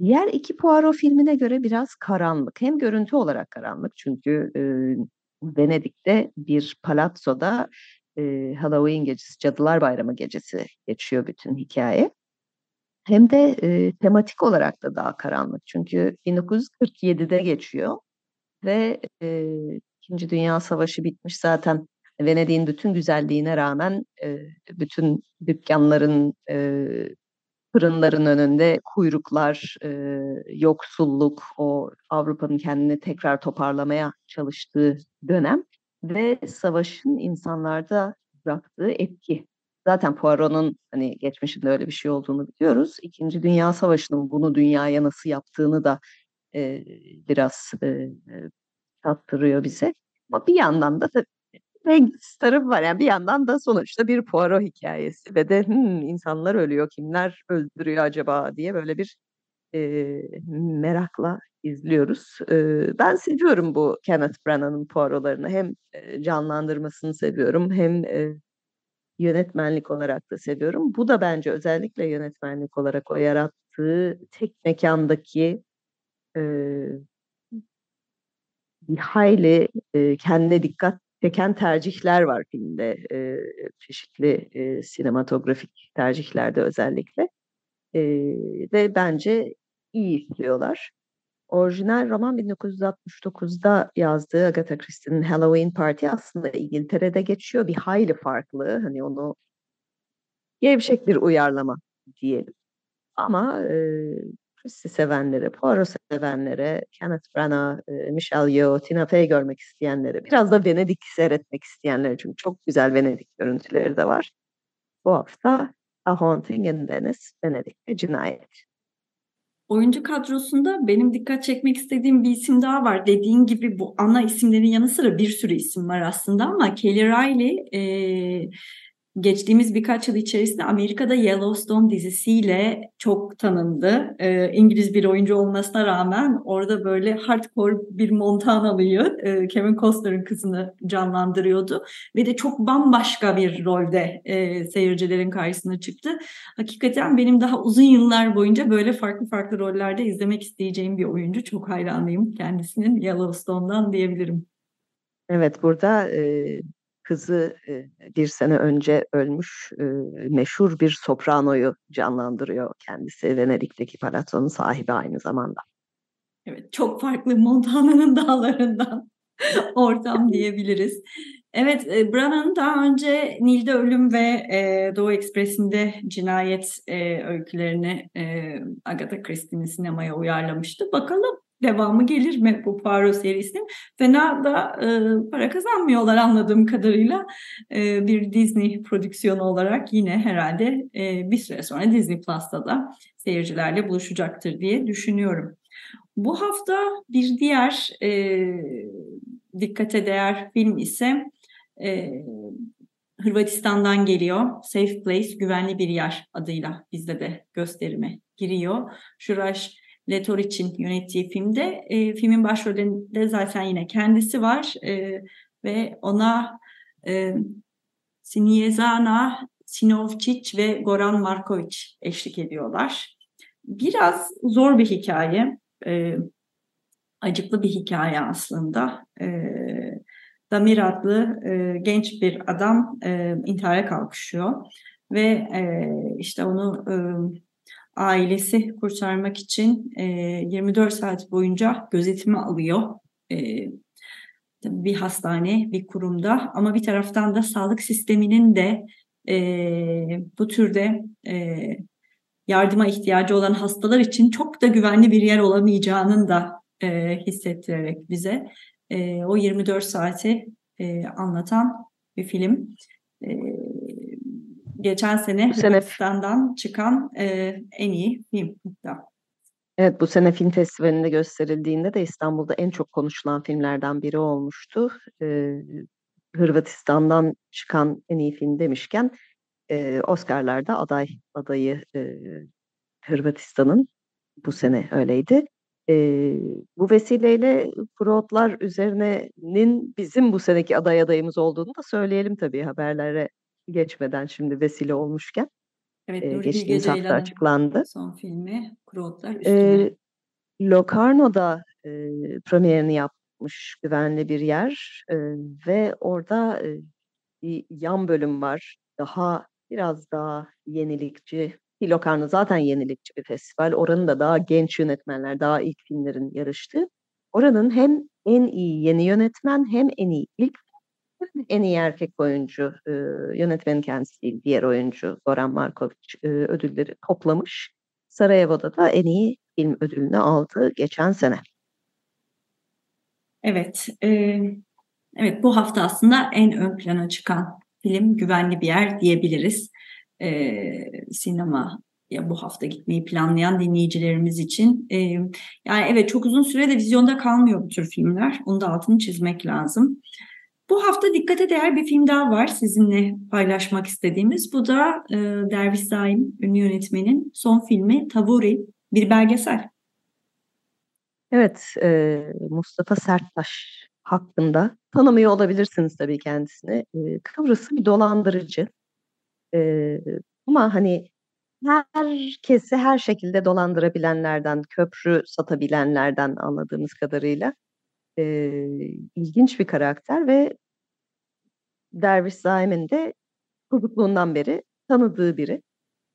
diğer iki Poirot filmine göre biraz karanlık. Hem görüntü olarak karanlık çünkü e, Venedik'te bir palazzoda e, Halloween gecesi, Cadılar Bayramı gecesi geçiyor bütün hikaye. Hem de e, tematik olarak da daha karanlık. Çünkü 1947'de geçiyor ve e, İkinci Dünya Savaşı bitmiş zaten. Venedik'in bütün güzelliğine rağmen e, bütün dükkanların, e, fırınların önünde kuyruklar, e, yoksulluk, o Avrupa'nın kendini tekrar toparlamaya çalıştığı dönem ve savaşın insanlarda bıraktığı etki. Zaten Poirot'un hani geçmişinde öyle bir şey olduğunu biliyoruz. İkinci Dünya Savaşı'nın bunu dünyaya nasıl yaptığını da e, biraz e, tattırıyor bize. Ama bir yandan da tabii renksiz tarafı var. Yani bir yandan da sonuçta bir Poirot hikayesi ve de hmm, insanlar ölüyor, kimler öldürüyor acaba diye böyle bir e, merakla izliyoruz. E, ben seviyorum bu Kenneth Branagh'ın Poirot'larını. Hem canlandırmasını seviyorum hem e, yönetmenlik olarak da seviyorum. Bu da bence özellikle yönetmenlik olarak o yarattığı tek mekandaki e, bir hayli e, kendine dikkat çeken tercihler var filmde. E, çeşitli e, sinematografik tercihlerde özellikle. E, ve bence iyi işliyorlar. Orijinal roman 1969'da yazdığı Agatha Christie'nin Halloween Party aslında İngiltere'de geçiyor. Bir hayli farklı. Hani onu gevşek bir uyarlama diyelim. Ama e, Christie sevenlere, Poirot sevenlere, Kenneth Branagh, e, Michelle Yeoh, Tina Fey görmek isteyenlere, biraz da Venedik seyretmek isteyenlere çünkü çok güzel Venedik görüntüleri de var. Bu hafta A Haunting in Venice, Venedik'te cinayet. Oyuncu kadrosunda benim dikkat çekmek istediğim bir isim daha var. Dediğin gibi bu ana isimlerin yanı sıra bir sürü isim var aslında ama Kelly Riley e, geçtiğimiz birkaç yıl içerisinde Amerika'da Yellowstone dizisiyle çok tanındı. Ee, İngiliz bir oyuncu olmasına rağmen orada böyle hardcore bir Montanalıyı, e, Kevin Costner'ın kızını canlandırıyordu. Ve de çok bambaşka bir rolde e, seyircilerin karşısına çıktı. Hakikaten benim daha uzun yıllar boyunca böyle farklı farklı rollerde izlemek isteyeceğim bir oyuncu. Çok hayranıyım kendisinin Yellowstone'dan diyebilirim. Evet burada e, kızı bir sene önce ölmüş meşhur bir sopranoyu canlandırıyor kendisi. Venedik'teki palatonun sahibi aynı zamanda. Evet, çok farklı Montana'nın dağlarından ortam diyebiliriz. Evet, Branagh'ın daha önce Nil'de Ölüm ve e, Doğu Ekspresi'nde cinayet e, öykülerini e, Agatha Christie'nin sinemaya uyarlamıştı. Bakalım devamı gelir mi bu Poirot serisinin? Fena da e, para kazanmıyorlar anladığım kadarıyla. E, bir Disney prodüksiyonu olarak yine herhalde e, bir süre sonra Disney Plus'ta da seyircilerle buluşacaktır diye düşünüyorum. Bu hafta bir diğer e, dikkate değer film ise e, Hırvatistan'dan geliyor. Safe Place, Güvenli Bir Yer adıyla bizde de gösterime giriyor. Şuraş Letoric'in yönettiği filmde. E, filmin başrolünde zaten yine kendisi var e, ve ona e, Siniyezana Sinovčić ve Goran Markovic eşlik ediyorlar. Biraz zor bir hikaye, e, acıklı bir hikaye aslında. E, Damir adlı e, genç bir adam e, intihara kalkışıyor ve e, işte onu e, ailesi kurtarmak için e, 24 saat boyunca gözetimi alıyor. E, bir hastane, bir kurumda ama bir taraftan da sağlık sisteminin de e, bu türde e, yardıma ihtiyacı olan hastalar için çok da güvenli bir yer olamayacağının da e, hissettirerek bize e, o 24 saati e, anlatan bir film. E, geçen sene Hırvatistan'dan çıkan e, en iyi film hatta. Evet bu sene film festivalinde gösterildiğinde de İstanbul'da en çok konuşulan filmlerden biri olmuştu. Ee, Hırvatistan'dan çıkan en iyi film demişken e, Oscar'larda aday adayı e, Hırvatistan'ın bu sene öyleydi. E, bu vesileyle Frootlar üzerinenin bizim bu seneki aday adayımız olduğunu da söyleyelim tabii haberlere geçmeden şimdi vesile olmuşken. Evet, Nuri geçtiğimiz Bilge hafta açıklandı. son filmi Kurotlar Üstüne. E, Locarno'da e, premierini yapmış güvenli bir yer e, ve orada e, bir yan bölüm var. Daha biraz daha yenilikçi. Ki Locarno zaten yenilikçi bir festival. Oranın da daha genç yönetmenler, daha ilk filmlerin yarıştığı. Oranın hem en iyi yeni yönetmen hem en iyi ilk en iyi erkek oyuncu e, yönetmenin kendisi değil, diğer oyuncu Goran Markovic e, ödülleri toplamış. Sarajevo'da da en iyi film ödülünü aldı geçen sene. Evet, e, evet bu hafta aslında en ön plana çıkan film Güvenli Bir Yer diyebiliriz. E, sinema ya bu hafta gitmeyi planlayan dinleyicilerimiz için. E, yani evet çok uzun sürede vizyonda kalmıyor bu tür filmler. Onu da altını çizmek lazım. Bu hafta dikkate değer bir film daha var sizinle paylaşmak istediğimiz. Bu da e, Derviş Zaim, ünlü yönetmenin son filmi Tavuri, bir belgesel. Evet, e, Mustafa Serttaş hakkında tanımıyor olabilirsiniz tabii kendisini. E, Kıbrıs'ı bir dolandırıcı. E, ama hani herkesi her şekilde dolandırabilenlerden, köprü satabilenlerden anladığımız kadarıyla e, ilginç bir karakter ve Derviş Zaim'in de çocukluğundan beri tanıdığı biri.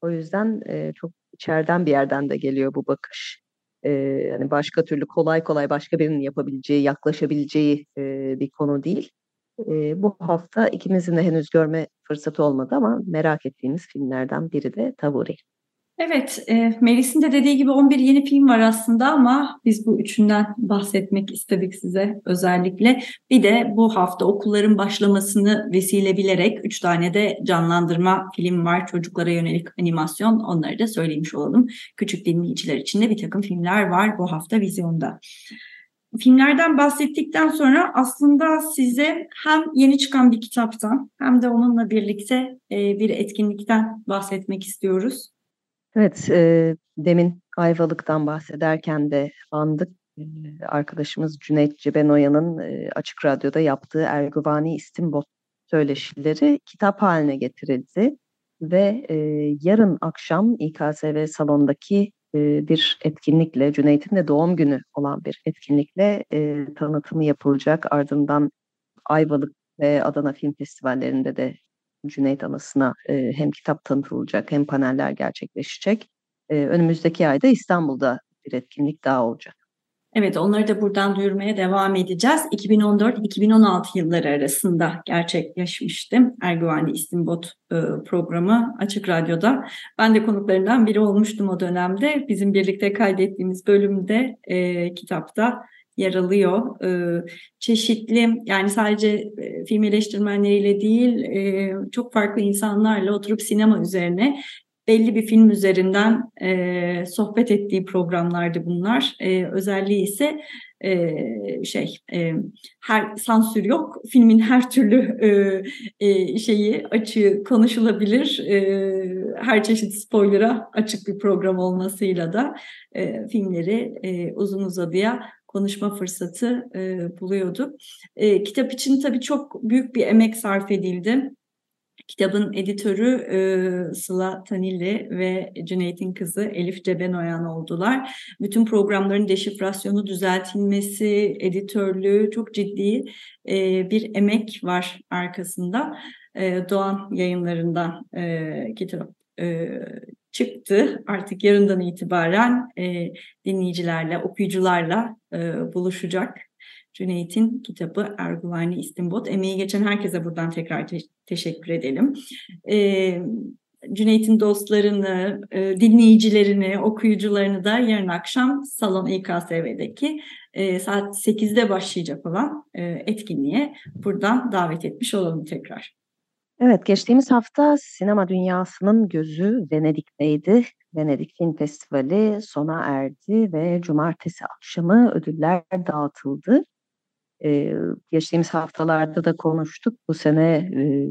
O yüzden e, çok içeriden bir yerden de geliyor bu bakış. E, yani başka türlü kolay kolay başka birinin yapabileceği, yaklaşabileceği e, bir konu değil. E, bu hafta ikimizin de henüz görme fırsatı olmadı ama merak ettiğimiz filmlerden biri de Tavuri. Evet, e, Melis'in de dediği gibi 11 yeni film var aslında ama biz bu üçünden bahsetmek istedik size özellikle. Bir de bu hafta okulların başlamasını vesile bilerek 3 tane de canlandırma film var. Çocuklara yönelik animasyon onları da söylemiş olalım. Küçük dinleyiciler için de bir takım filmler var bu hafta vizyonda. Filmlerden bahsettikten sonra aslında size hem yeni çıkan bir kitaptan hem de onunla birlikte e, bir etkinlikten bahsetmek istiyoruz. Evet, e, demin Ayvalık'tan bahsederken de andık. Arkadaşımız Cüneyt Cebenoyan'ın e, Açık Radyo'da yaptığı Erguvani İstimbot söyleşileri kitap haline getirildi. Ve e, yarın akşam İKSV salondaki e, bir etkinlikle, Cüneyt'in de doğum günü olan bir etkinlikle e, tanıtımı yapılacak. Ardından Ayvalık ve Adana Film Festivallerinde de Cüneyt Anası'na e, hem kitap tanıtılacak hem paneller gerçekleşecek. E, önümüzdeki ayda İstanbul'da bir etkinlik daha olacak. Evet onları da buradan duyurmaya devam edeceğiz. 2014-2016 yılları arasında gerçekleşmiştim Erguvani İstimbot e, programı Açık Radyo'da. Ben de konuklarından biri olmuştum o dönemde. Bizim birlikte kaydettiğimiz bölümde e, kitapta yer alıyor. E, çeşitli yani sadece e, film eleştirmenleriyle değil e, çok farklı insanlarla oturup sinema üzerine belli bir film üzerinden e, sohbet ettiği programlardı bunlar. E, özelliği ise e, şey e, her sansür yok. Filmin her türlü e, e, şeyi açığı konuşulabilir. E, her çeşit spoiler'a açık bir program olmasıyla da e, filmleri e, uzun uzadıya konuşma fırsatı e, buluyorduk. E, kitap için tabii çok büyük bir emek sarf edildi. Kitabın editörü e, Sıla Tanilli ve Cüneyt'in kızı Elif Cebenoyan oldular. Bütün programların deşifrasyonu düzeltilmesi, editörlüğü çok ciddi e, bir emek var arkasında. E, Doğan yayınlarından e, kitap e, çıktı. Artık yarından itibaren e, dinleyicilerle, okuyucularla e, buluşacak. Cüneyt'in kitabı Erguvani İstimbot. Emeği geçen herkese buradan tekrar te- teşekkür edelim. E, Cüneyt'in dostlarını, e, dinleyicilerini, okuyucularını da yarın akşam Salon İKSV'deki e, saat 8'de başlayacak olan e, etkinliğe buradan davet etmiş olalım tekrar. Evet, geçtiğimiz hafta sinema dünyasının gözü Venedik'teydi. Venedik Film Festivali sona erdi ve cumartesi akşamı ödüller dağıtıldı. Ee, geçtiğimiz haftalarda da konuştuk. Bu sene e,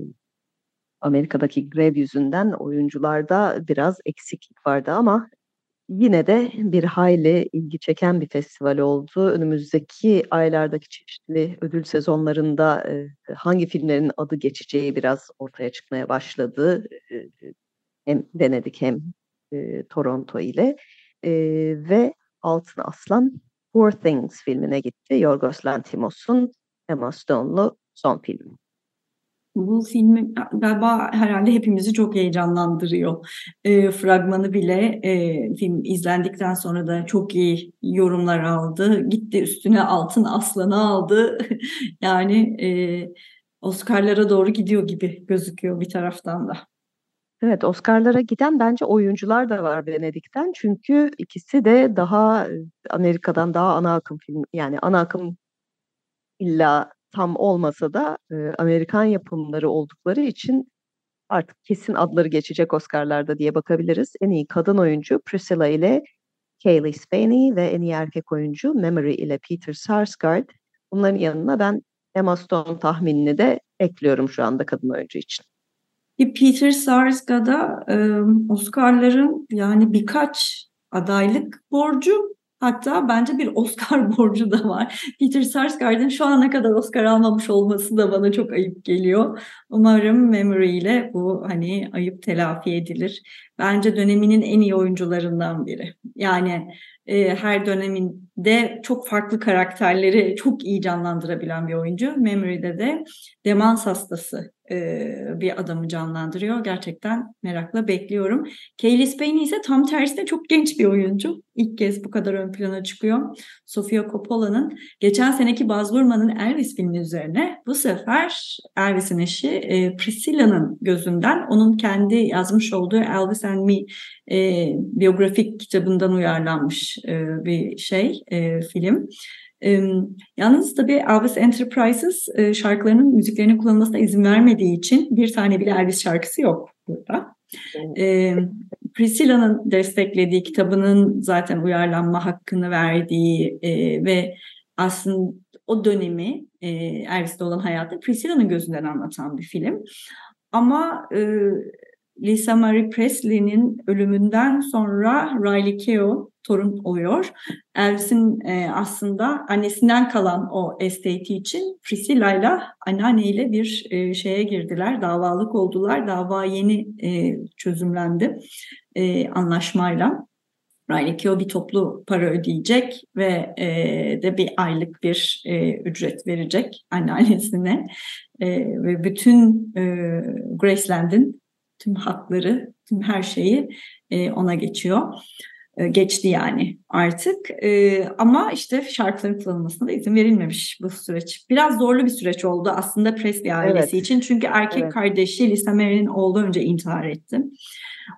Amerika'daki grev yüzünden oyuncularda biraz eksiklik vardı ama yine de bir hayli ilgi çeken bir festival oldu. Önümüzdeki aylardaki çeşitli ödül sezonlarında hangi filmlerin adı geçeceği biraz ortaya çıkmaya başladı. Hem Venedik hem Toronto ile ve Altın Aslan Poor Things filmine gitti. Yorgos Lanthimos'un Emma Stone'lu son filmi. Bu filmi galiba herhalde hepimizi çok heyecanlandırıyor. E, fragmanı bile e, film izlendikten sonra da çok iyi yorumlar aldı. Gitti üstüne altın aslanı aldı. yani e, Oscar'lara doğru gidiyor gibi gözüküyor bir taraftan da. Evet, Oscar'lara giden bence oyuncular da var Venedik'ten. Çünkü ikisi de daha Amerika'dan daha ana akım film yani ana akım illa tam olmasa da e, Amerikan yapımları oldukları için artık kesin adları geçecek Oscar'larda diye bakabiliriz. En iyi kadın oyuncu Priscilla ile Kaylee Spaney ve en iyi erkek oyuncu Memory ile Peter Sarsgaard. Bunların yanına ben Emma Stone tahminini de ekliyorum şu anda kadın oyuncu için. Peter Sarsgaard'a e, Oscar'ların yani birkaç adaylık borcu Hatta bence bir Oscar borcu da var. Peter Sarsgaard'ın şu ana kadar Oscar almamış olması da bana çok ayıp geliyor. Umarım Memory ile bu hani ayıp telafi edilir. Bence döneminin en iyi oyuncularından biri. Yani e, her döneminde çok farklı karakterleri çok iyi canlandırabilen bir oyuncu. Memory'de de demans hastası e, bir adamı canlandırıyor. Gerçekten merakla bekliyorum. Kaylee Spain ise tam tersine çok genç bir oyuncu. İlk kez bu kadar ön plana çıkıyor. Sofia Coppola'nın geçen seneki Baz Luhrmann'ın Elvis filmi üzerine bu sefer Elvis'in eşi e, Priscilla'nın gözünden onun kendi yazmış olduğu Elvis and Me e, biyografik kitabından uyarlanmış e, bir şey, e, film. E, yalnız tabii Elvis Enterprises e, şarkılarının müziklerinin kullanılmasına izin vermediği için bir tane bile Elvis şarkısı yok burada. E, Priscilla'nın desteklediği kitabının zaten uyarlanma hakkını verdiği e, ve aslında o dönemi e, Elvis'te olan hayatı Priscilla'nın gözünden anlatan bir film. Ama e, Lisa Marie Presley'nin ölümünden sonra Riley Keough torun oluyor. Elvis'in e, aslında annesinden kalan o estate için Priscilla ile anneanneyle bir e, şeye girdiler. Davalık oldular. Dava yeni e, çözümlendi e, anlaşmayla. Riley Keough bir toplu para ödeyecek ve e, de bir aylık bir e, ücret verecek anneannesine. E, ve bütün e, Graceland'in tüm hakları, tüm her şeyi e, ona geçiyor. E, geçti yani artık. E, ama işte şarkıların kullanılmasına da izin verilmemiş bu süreç. Biraz zorlu bir süreç oldu aslında Presley ailesi evet. için. Çünkü erkek evet. kardeşi Lisa Mary'nin oğlu önce intihar etti.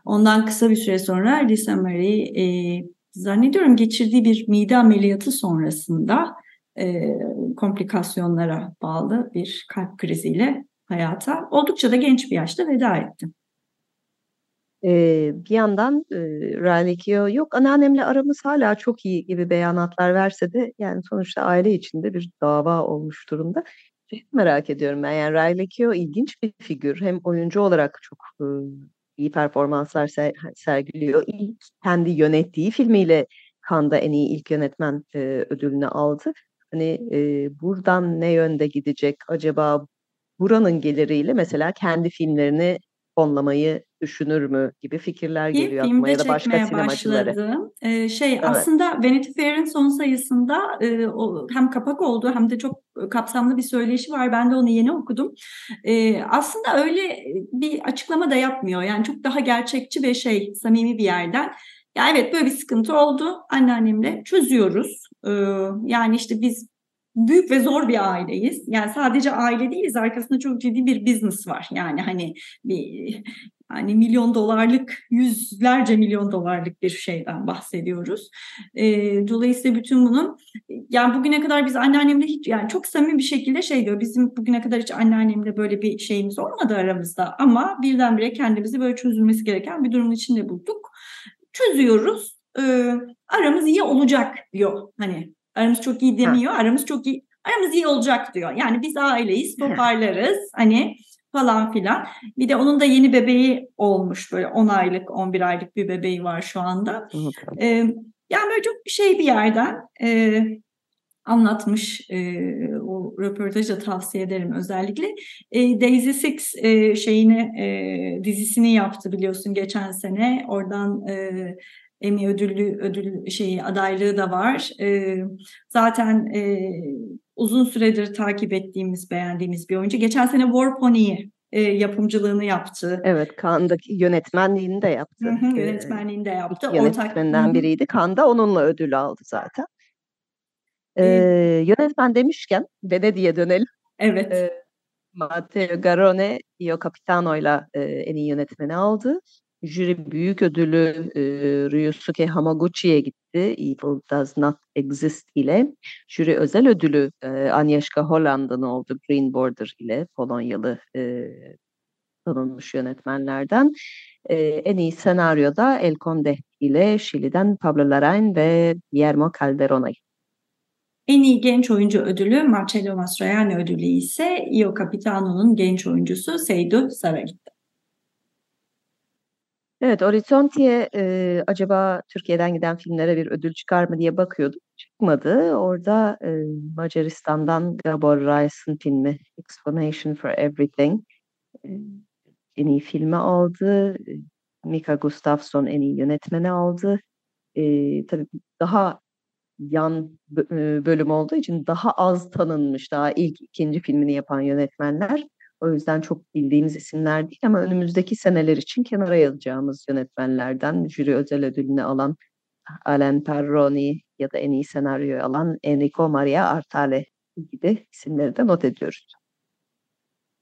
Ondan kısa bir süre sonra Lisa Mary e, zannediyorum geçirdiği bir mide ameliyatı sonrasında e, komplikasyonlara bağlı bir kalp kriziyle hayata oldukça da genç bir yaşta veda etti. Eee, bir yandan, eee, Riley yok anneannemle aramız hala çok iyi gibi beyanatlar verse de yani sonuçta aile içinde bir dava olmuş durumda. Şeyi merak ediyorum ben, yani Riley ilginç bir figür. Hem oyuncu olarak çok, ııı, iyi performanslar ser sergiliyor. İlk kendi yönettiği filmiyle Cannes'da en iyi ilk yönetmen, eee, ödülünü aldı. Hani, eee, buradan ne yönde gidecek acaba? Buranın geliriyle mesela kendi filmlerini fonlamayı düşünür mü gibi fikirler Ki geliyor aklıma ya da başka sinemacıları. Ee, şey evet. aslında Vanity Fair'in son sayısında e, o, hem kapak oldu hem de çok kapsamlı bir söyleşi var. Ben de onu yeni okudum. E, aslında öyle bir açıklama da yapmıyor. Yani çok daha gerçekçi ve şey samimi bir yerden. Ya evet böyle bir sıkıntı oldu anneannemle çözüyoruz. Ee, yani işte biz büyük ve zor bir aileyiz. Yani sadece aile değiliz, arkasında çok ciddi bir business var. Yani hani bir hani milyon dolarlık, yüzlerce milyon dolarlık bir şeyden bahsediyoruz. E, dolayısıyla bütün bunun yani bugüne kadar biz anneannemle hiç yani çok samimi bir şekilde şey diyor. Bizim bugüne kadar hiç anneannemle böyle bir şeyimiz olmadı aramızda ama birdenbire kendimizi böyle çözülmesi gereken bir durumun içinde bulduk. Çözüyoruz. E, aramız iyi olacak diyor. Hani Aramız çok iyi demiyor. Ha. Aramız çok iyi aramız iyi olacak diyor. Yani biz aileyiz, toparlarız. hani falan filan. Bir de onun da yeni bebeği olmuş böyle 10 aylık 11 aylık bir bebeği var şu anda. Ee, yani böyle çok şey bir yerden e, anlatmış e, o röportajı tavsiye ederim özellikle. E, Daisy Six e, şeyini e, dizisini yaptı biliyorsun geçen sene. Oradan e, Emmy ödüllü ödül şeyi adaylığı da var. E, zaten e, uzun süredir takip ettiğimiz, beğendiğimiz bir oyuncu. Geçen sene War Pony'yi e, yapımcılığını yaptı. Evet, Cannes'daki yönetmenliğini de yaptı. Hı hı, yönetmenliğini de yaptı. Yönetmeninden Ortak... biriydi. Cannes'da onunla ödül aldı zaten. Ee, yönetmen demişken Venedik'e dönelim. Evet. Ee, Matteo Garone Io Capitano'yla e, en iyi yönetmeni aldı. Jüri büyük ödülü e, Ryusuke Hamaguchi'ye gitti. Evil Does Not Exist ile. Jüri özel ödülü e, Agnieszka Holland'ın oldu Green Border ile Polonyalı e, tanınmış yönetmenlerden. E, en iyi senaryoda El Conde ile Şili'den Pablo Larraín ve Guillermo Calderona'yı en iyi genç oyuncu ödülü Marcello Mastroianni ödülü ise Io Capitano'nun genç oyuncusu Seydu Sara gitti. Evet, Orizzonti'ye e, acaba Türkiye'den giden filmlere bir ödül çıkar mı diye bakıyordum. Çıkmadı. Orada e, Macaristan'dan Gabor Reis'in filmi Explanation for Everything e, en iyi filmi aldı. Mika Gustafsson en iyi yönetmeni aldı. E, tabii daha yan bölüm olduğu için daha az tanınmış, daha ilk ikinci filmini yapan yönetmenler. O yüzden çok bildiğimiz isimler değil ama önümüzdeki seneler için kenara yazacağımız yönetmenlerden jüri özel ödülünü alan Alain Perroni ya da en iyi senaryoyu alan Enrico Maria Artale gibi isimleri de not ediyoruz.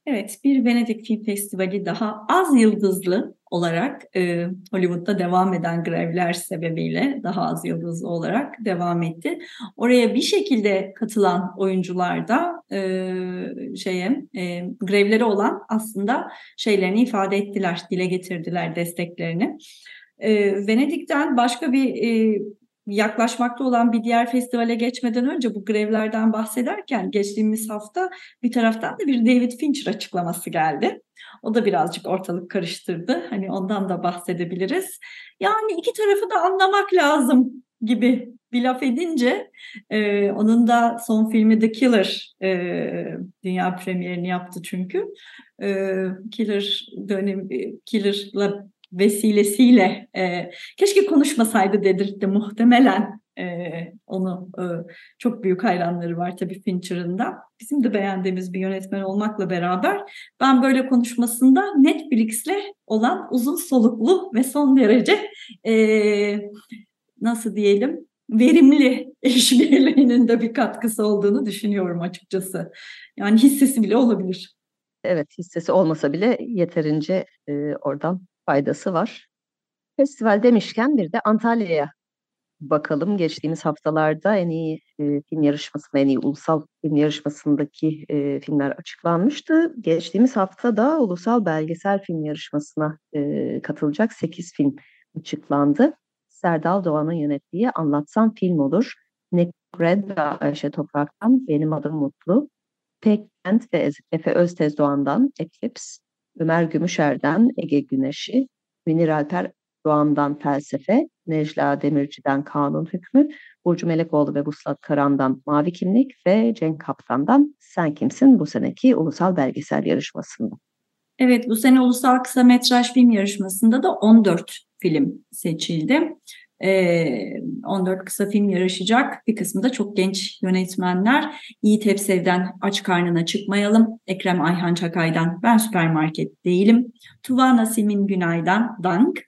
Evet, bir Venedik Film Festivali daha az yıldızlı olarak e, Hollywood'da devam eden grevler sebebiyle daha az yıldızlı olarak devam etti. Oraya bir şekilde katılan oyuncular da e, şeye e, grevleri olan aslında şeylerini ifade ettiler, dile getirdiler desteklerini. E, Venedik'ten başka bir e, yaklaşmakta olan bir diğer festivale geçmeden önce bu grevlerden bahsederken geçtiğimiz hafta bir taraftan da bir David Fincher açıklaması geldi. O da birazcık ortalık karıştırdı. Hani ondan da bahsedebiliriz. Yani iki tarafı da anlamak lazım gibi bir laf edince e, onun da son filmi The Killer e, dünya premierini yaptı çünkü. E, Killer dönem Killer'la vesilesiyle e, keşke konuşmasaydı dedirtti muhtemelen e, onu e, çok büyük hayranları var tabii Fincher'ın da. Bizim de beğendiğimiz bir yönetmen olmakla beraber ben böyle konuşmasında Netflix'le olan uzun soluklu ve son derece e, nasıl diyelim verimli işbirliğinin de bir katkısı olduğunu düşünüyorum açıkçası. Yani hissesi bile olabilir. Evet hissesi olmasa bile yeterince e, oradan faydası var. Festival demişken bir de Antalya'ya bakalım. Geçtiğimiz haftalarda en iyi e, film yarışmasında, en iyi ulusal film yarışmasındaki e, filmler açıklanmıştı. Geçtiğimiz hafta da ulusal belgesel film yarışmasına e, katılacak 8 film açıklandı. Serdal Doğan'ın yönettiği Anlatsam Film Olur. Nick ve Ayşe Toprak'tan Benim Adım Mutlu. Pek Kent ve Efe Öztez Doğan'dan Eclipse. Ömer Gümüşer'den Ege Güneşi, Münir Alper Doğan'dan Felsefe, Necla Demirci'den Kanun Hükmü, Burcu Melekoğlu ve Vuslat Karan'dan Mavi Kimlik ve Cenk Kaptan'dan Sen Kimsin bu seneki ulusal belgesel yarışmasında. Evet bu sene ulusal kısa metraj film yarışmasında da 14 film seçildi. 14 kısa film yarışacak. Bir kısmı da çok genç yönetmenler. Yiğit Hepsev'den Aç Karnına Çıkmayalım. Ekrem Ayhan Çakay'dan Ben Süpermarket Değilim. Tuva Nasim'in Günay'dan Dank.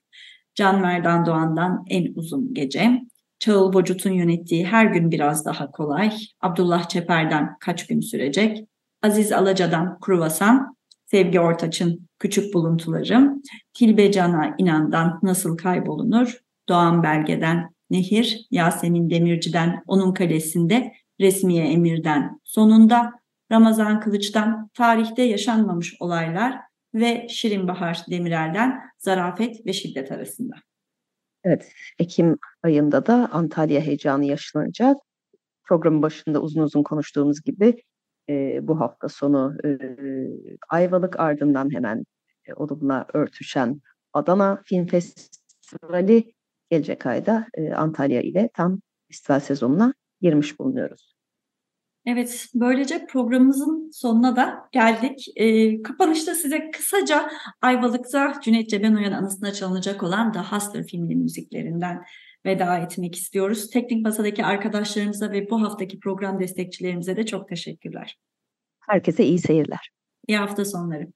Can Merdan Doğan'dan En Uzun Gece. Çağıl Bocut'un yönettiği Her Gün Biraz Daha Kolay. Abdullah Çeper'den Kaç Gün Sürecek. Aziz Alaca'dan Kruvasan. Sevgi Ortaç'ın Küçük Buluntularım. Tilbe Can'a İnan'dan Nasıl Kaybolunur. Doğan Belge'den Nehir, Yasemin Demirci'den Onun Kalesi'nde, Resmiye Emir'den Sonunda, Ramazan Kılıç'tan Tarihte Yaşanmamış Olaylar ve Şirin Bahar Demirel'den Zarafet ve Şiddet arasında. Evet, Ekim ayında da Antalya heyecanı yaşanacak. Programın başında uzun uzun konuştuğumuz gibi e, bu hafta sonu e, Ayvalık ardından hemen e, onunla örtüşen Adana Film Festivali gelecek ayda e, Antalya ile tam festival sezonuna girmiş bulunuyoruz. Evet, böylece programımızın sonuna da geldik. E, kapanışta size kısaca Ayvalık'ta Cüneyt Cebenoyan anısına çalınacak olan The Hustler filminin müziklerinden veda etmek istiyoruz. Teknik Masa'daki arkadaşlarımıza ve bu haftaki program destekçilerimize de çok teşekkürler. Herkese iyi seyirler. İyi hafta sonları.